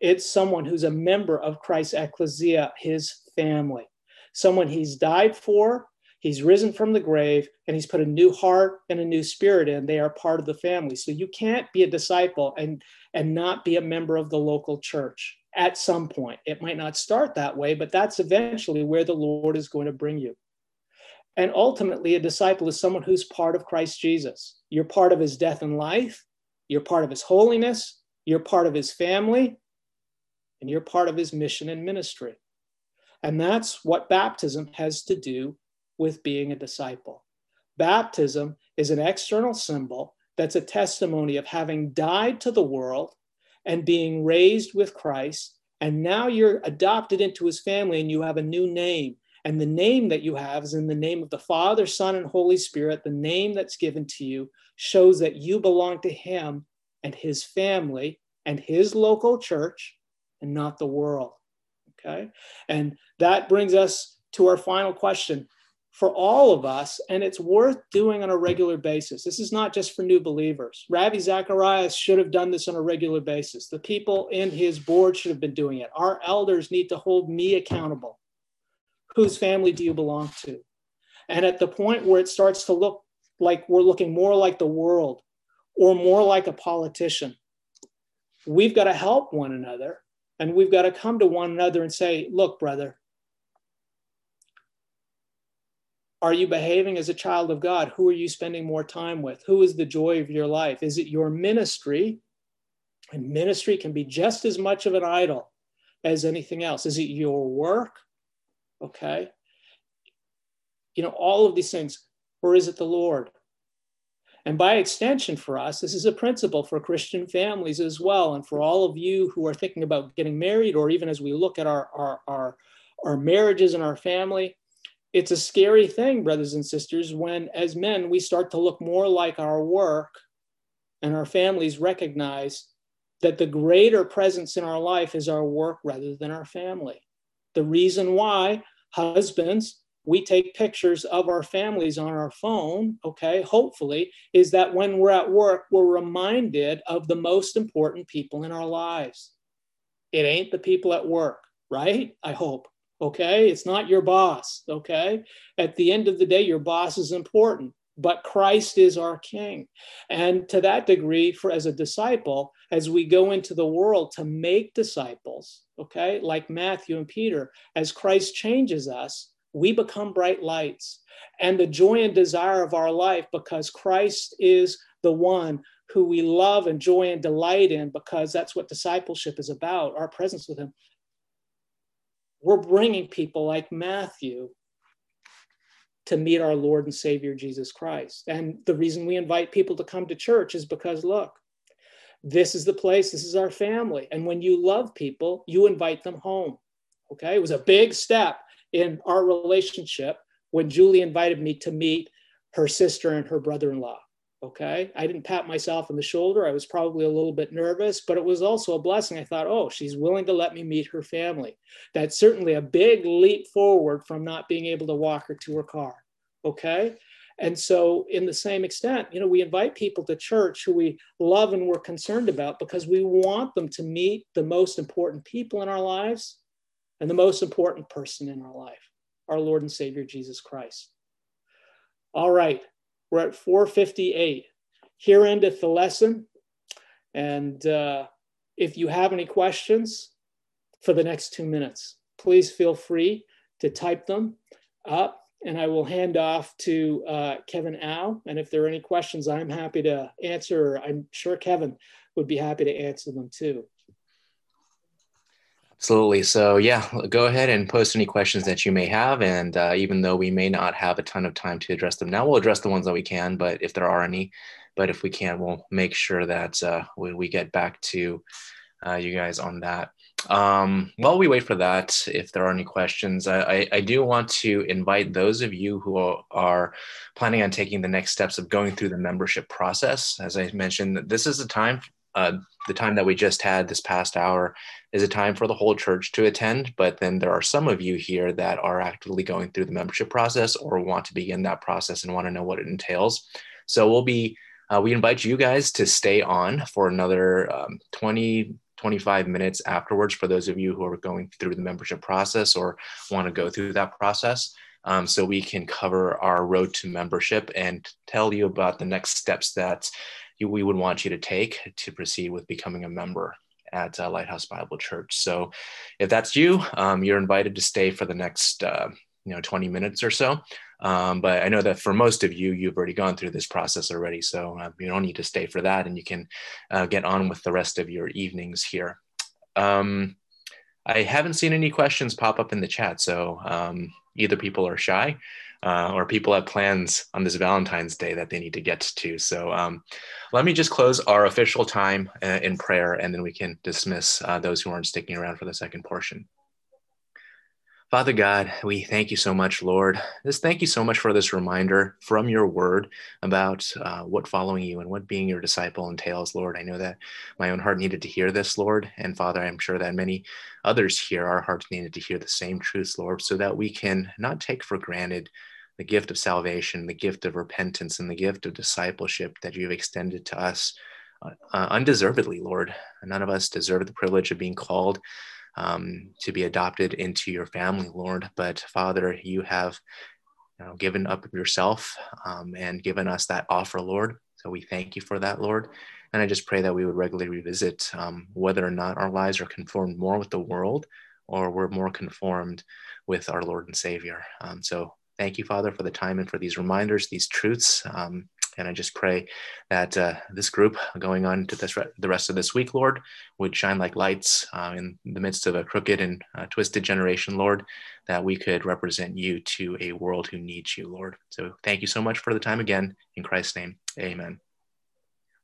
It's someone who's a member of Christ's ecclesia, his family, someone he's died for, he's risen from the grave, and he's put a new heart and a new spirit in. They are part of the family. So you can't be a disciple and, and not be a member of the local church at some point. It might not start that way, but that's eventually where the Lord is going to bring you. And ultimately, a disciple is someone who's part of Christ Jesus. You're part of his death and life, you're part of his holiness, you're part of his family, and you're part of his mission and ministry. And that's what baptism has to do with being a disciple. Baptism is an external symbol that's a testimony of having died to the world and being raised with Christ. And now you're adopted into his family and you have a new name and the name that you have is in the name of the Father, Son, and Holy Spirit. The name that's given to you shows that you belong to Him and His family and His local church and not the world. Okay. And that brings us to our final question for all of us, and it's worth doing on a regular basis. This is not just for new believers. Ravi Zacharias should have done this on a regular basis. The people in his board should have been doing it. Our elders need to hold me accountable whose family do you belong to? And at the point where it starts to look like we're looking more like the world or more like a politician, we've got to help one another and we've got to come to one another and say, look, brother, are you behaving as a child of God? Who are you spending more time with? Who is the joy of your life? Is it your ministry? And ministry can be just as much of an idol as anything else. Is it your work? Okay. You know, all of these things, or is it the Lord? And by extension, for us, this is a principle for Christian families as well. And for all of you who are thinking about getting married, or even as we look at our, our, our, our marriages and our family, it's a scary thing, brothers and sisters, when as men we start to look more like our work and our families recognize that the greater presence in our life is our work rather than our family. The reason why husbands, we take pictures of our families on our phone, okay, hopefully, is that when we're at work, we're reminded of the most important people in our lives. It ain't the people at work, right? I hope, okay? It's not your boss, okay? At the end of the day, your boss is important but Christ is our King. And to that degree, for as a disciple, as we go into the world to make disciples, okay, like Matthew and Peter, as Christ changes us, we become bright lights. And the joy and desire of our life, because Christ is the one who we love and joy and delight in, because that's what discipleship is about, our presence with Him. we're bringing people like Matthew to meet our Lord and Savior Jesus Christ. And the reason we invite people to come to church is because, look, this is the place, this is our family. And when you love people, you invite them home. Okay. It was a big step in our relationship when Julie invited me to meet her sister and her brother in law. Okay. I didn't pat myself on the shoulder. I was probably a little bit nervous, but it was also a blessing. I thought, oh, she's willing to let me meet her family. That's certainly a big leap forward from not being able to walk her to her car. Okay. And so, in the same extent, you know, we invite people to church who we love and we're concerned about because we want them to meet the most important people in our lives and the most important person in our life, our Lord and Savior Jesus Christ. All right, we're at 458. Here endeth the lesson. And uh, if you have any questions for the next two minutes, please feel free to type them up and I will hand off to uh, Kevin Au. And if there are any questions, I'm happy to answer. I'm sure Kevin would be happy to answer them too. Absolutely. So, yeah, go ahead and post any questions that you may have. And uh, even though we may not have a ton of time to address them now, we'll address the ones that we can. But if there are any, but if we can, we'll make sure that uh, we, we get back to uh, you guys on that. Um, while we wait for that, if there are any questions, I, I, I, do want to invite those of you who are planning on taking the next steps of going through the membership process. As I mentioned, this is a time uh, the time that we just had this past hour is a time for the whole church to attend. But then there are some of you here that are actively going through the membership process or want to begin that process and want to know what it entails. So we'll be, uh, we invite you guys to stay on for another um, 20, 25 minutes afterwards for those of you who are going through the membership process or want to go through that process. Um, so we can cover our road to membership and tell you about the next steps that you, we would want you to take to proceed with becoming a member at uh, Lighthouse Bible Church. So if that's you, um, you're invited to stay for the next uh, you know 20 minutes or so. Um, but I know that for most of you, you've already gone through this process already, so uh, you don't need to stay for that, and you can uh, get on with the rest of your evenings here. Um, I haven't seen any questions pop up in the chat, so um, either people are shy uh, or people have plans on this Valentine's Day that they need to get to. So um, let me just close our official time uh, in prayer and then we can dismiss uh, those who aren't sticking around for the second portion. Father God, we thank you so much, Lord. Just thank you so much for this reminder from your word about uh, what following you and what being your disciple entails, Lord. I know that my own heart needed to hear this, Lord. And Father, I'm sure that many others here, our hearts needed to hear the same truths, Lord, so that we can not take for granted the gift of salvation, the gift of repentance, and the gift of discipleship that you have extended to us uh, undeservedly, Lord. None of us deserve the privilege of being called um, to be adopted into your family, Lord. But Father, you have you know, given up yourself um, and given us that offer, Lord. So we thank you for that, Lord. And I just pray that we would regularly revisit um, whether or not our lives are conformed more with the world or we're more conformed with our Lord and Savior. Um, so thank you, Father, for the time and for these reminders, these truths. Um, and I just pray that uh, this group going on to this re- the rest of this week, Lord, would shine like lights uh, in the midst of a crooked and uh, twisted generation, Lord, that we could represent you to a world who needs you, Lord. So thank you so much for the time again. In Christ's name, amen.